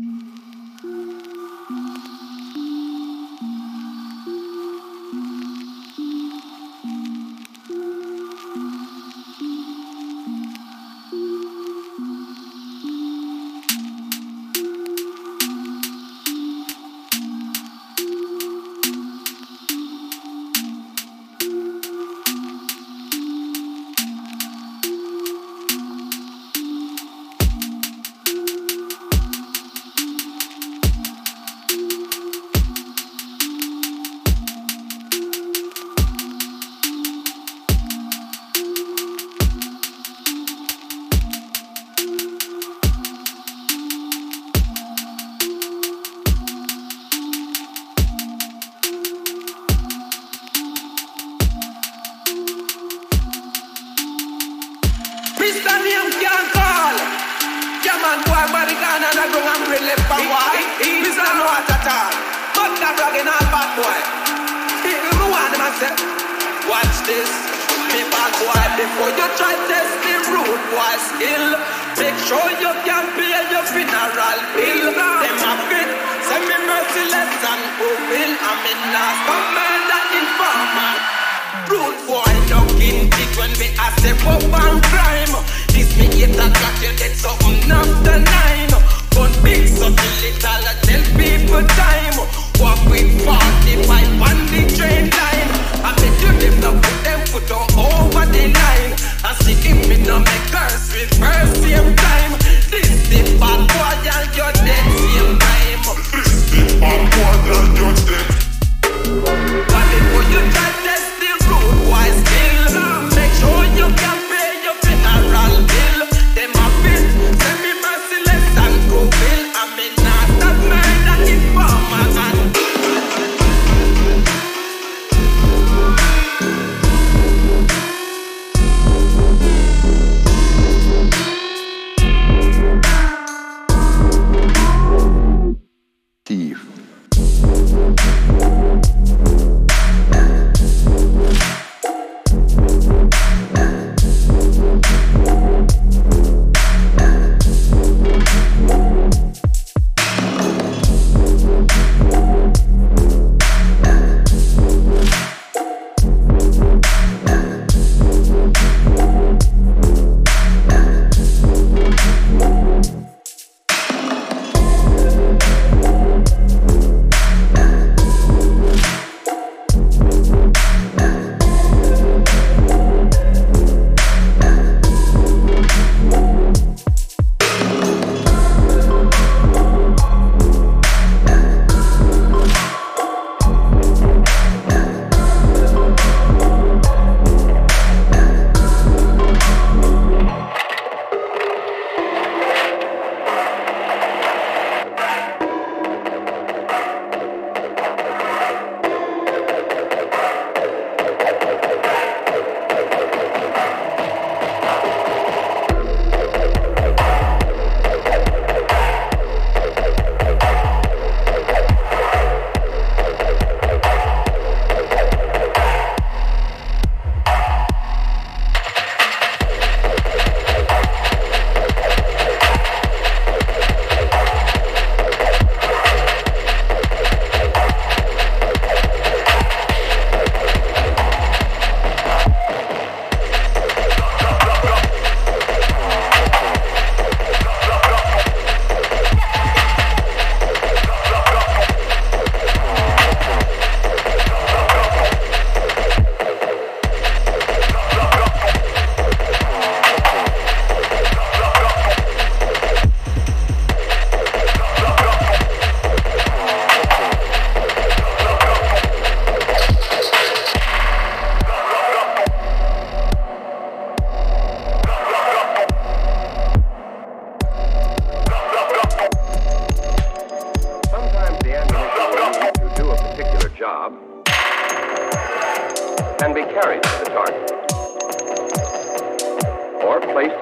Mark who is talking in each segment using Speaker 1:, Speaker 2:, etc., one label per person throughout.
Speaker 1: Mm-hmm.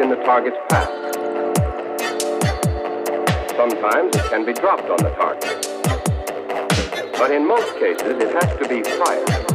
Speaker 2: in the target's path. Sometimes it can be dropped on the target. But in most cases, it has to be fired.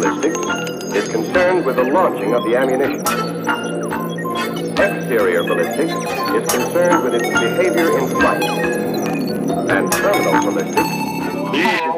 Speaker 2: Ballistics is concerned with the launching of the ammunition. Exterior ballistics is concerned with its behavior in flight. And terminal ballistics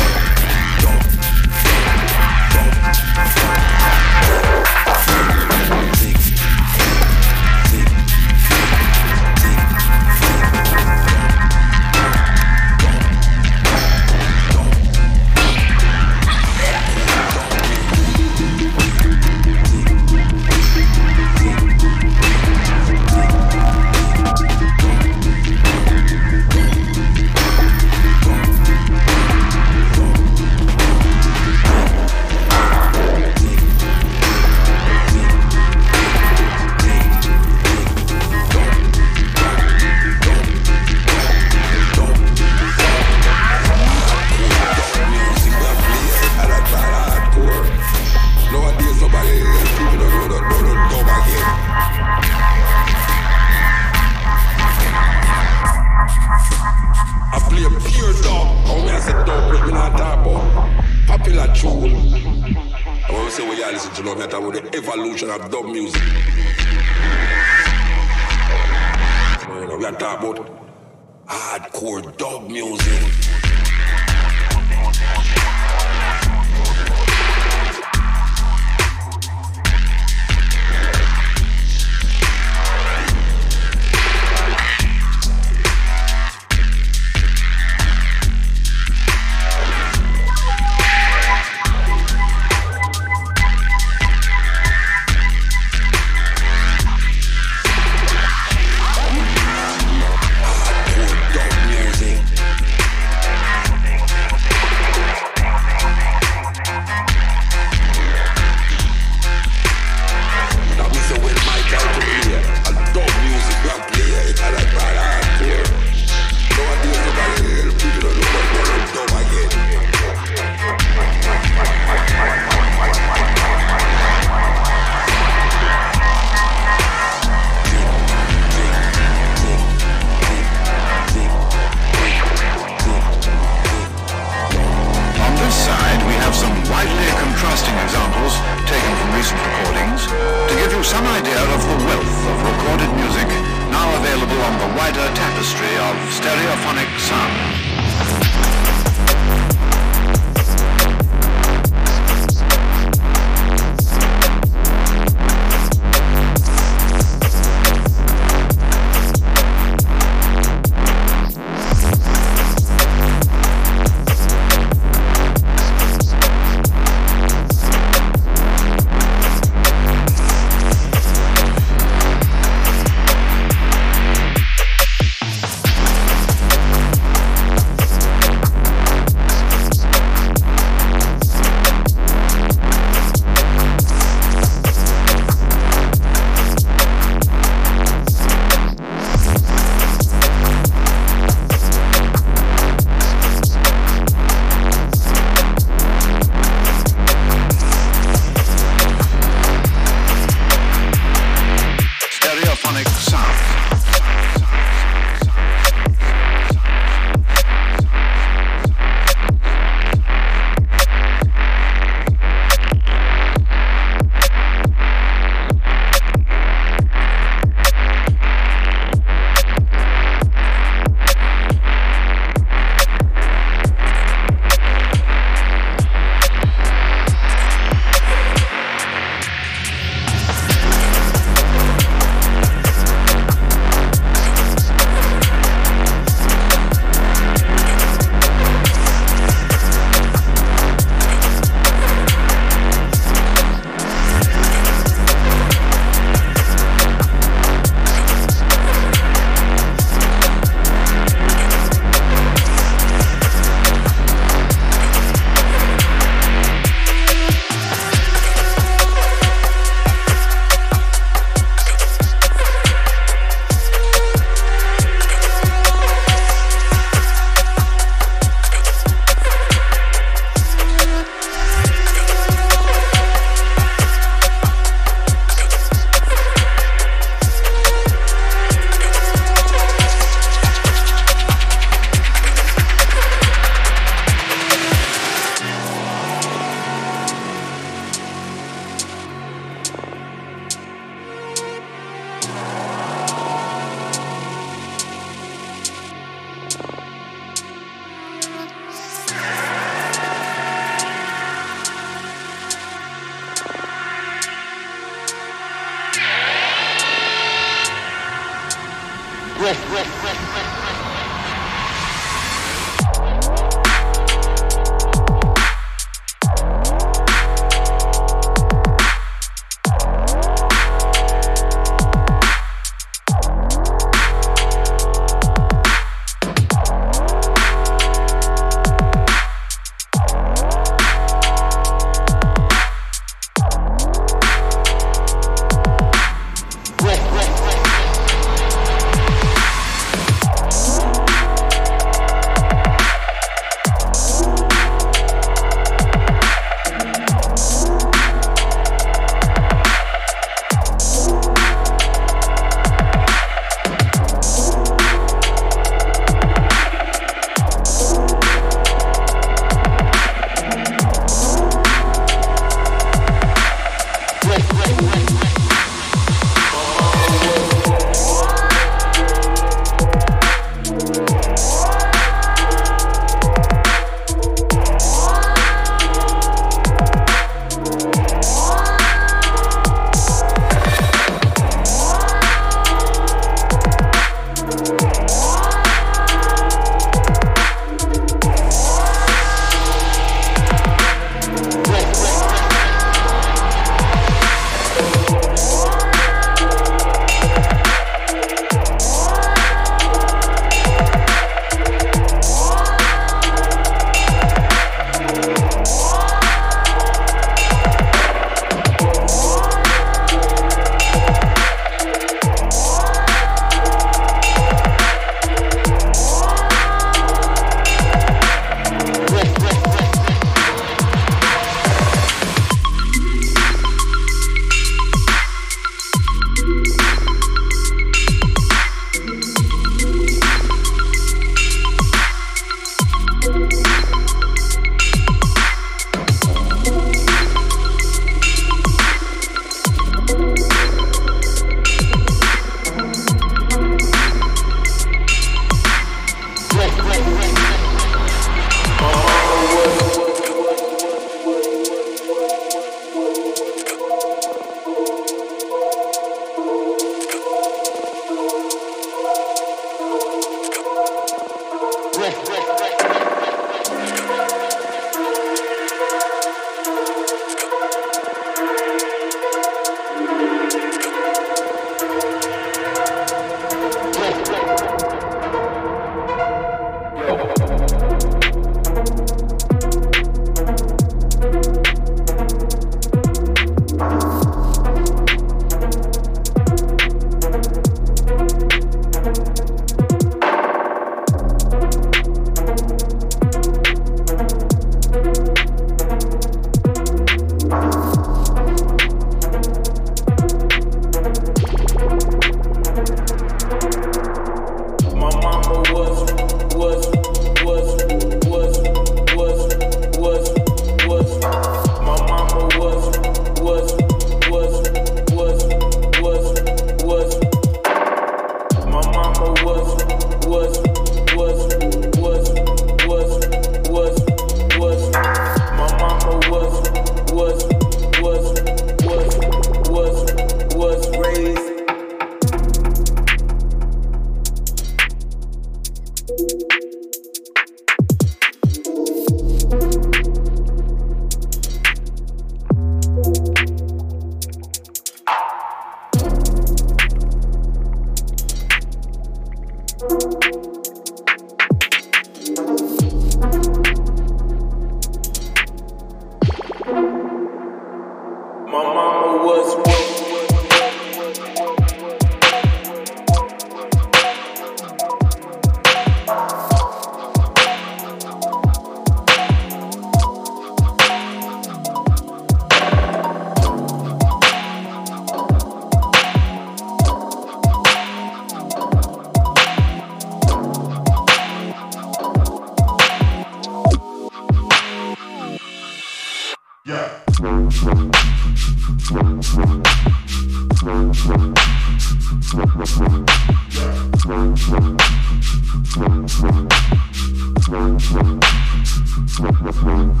Speaker 3: Yeah.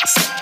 Speaker 4: Peace.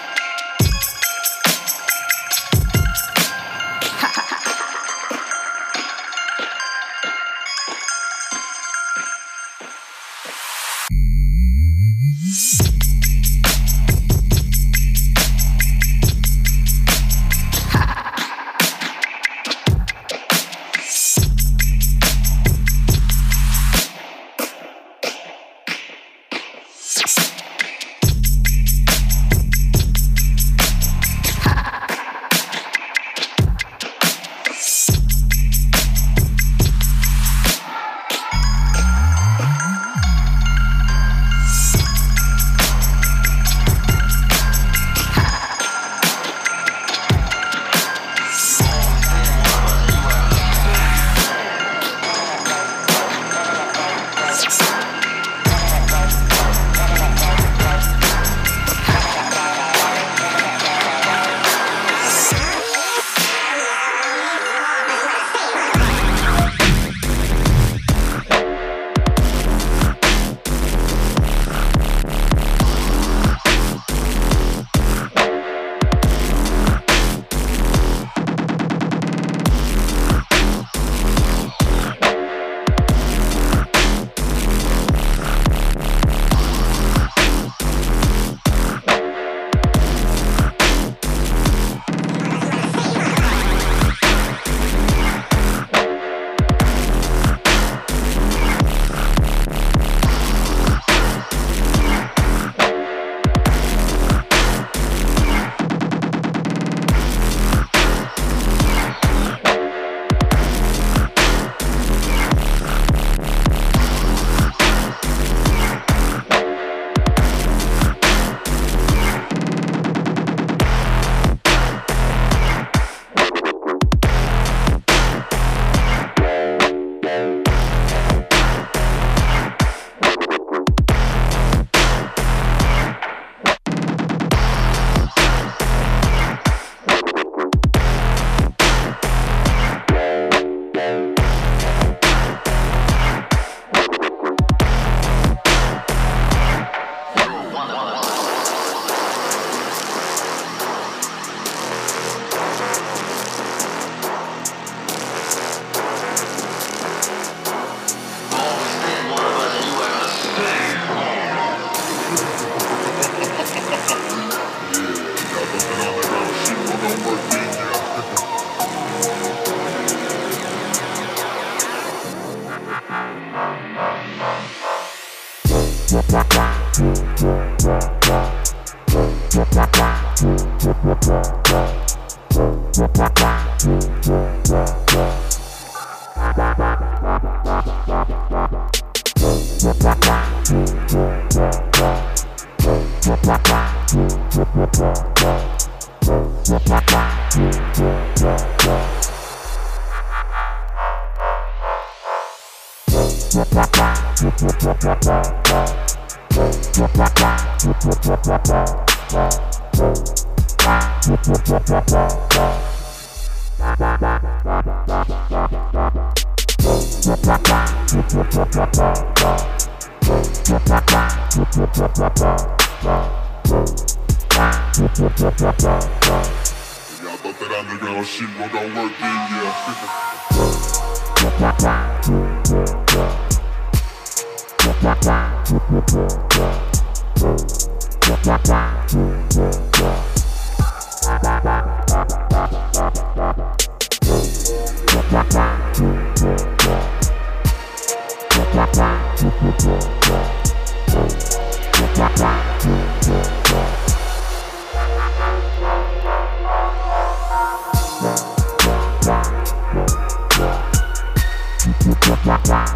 Speaker 5: Don't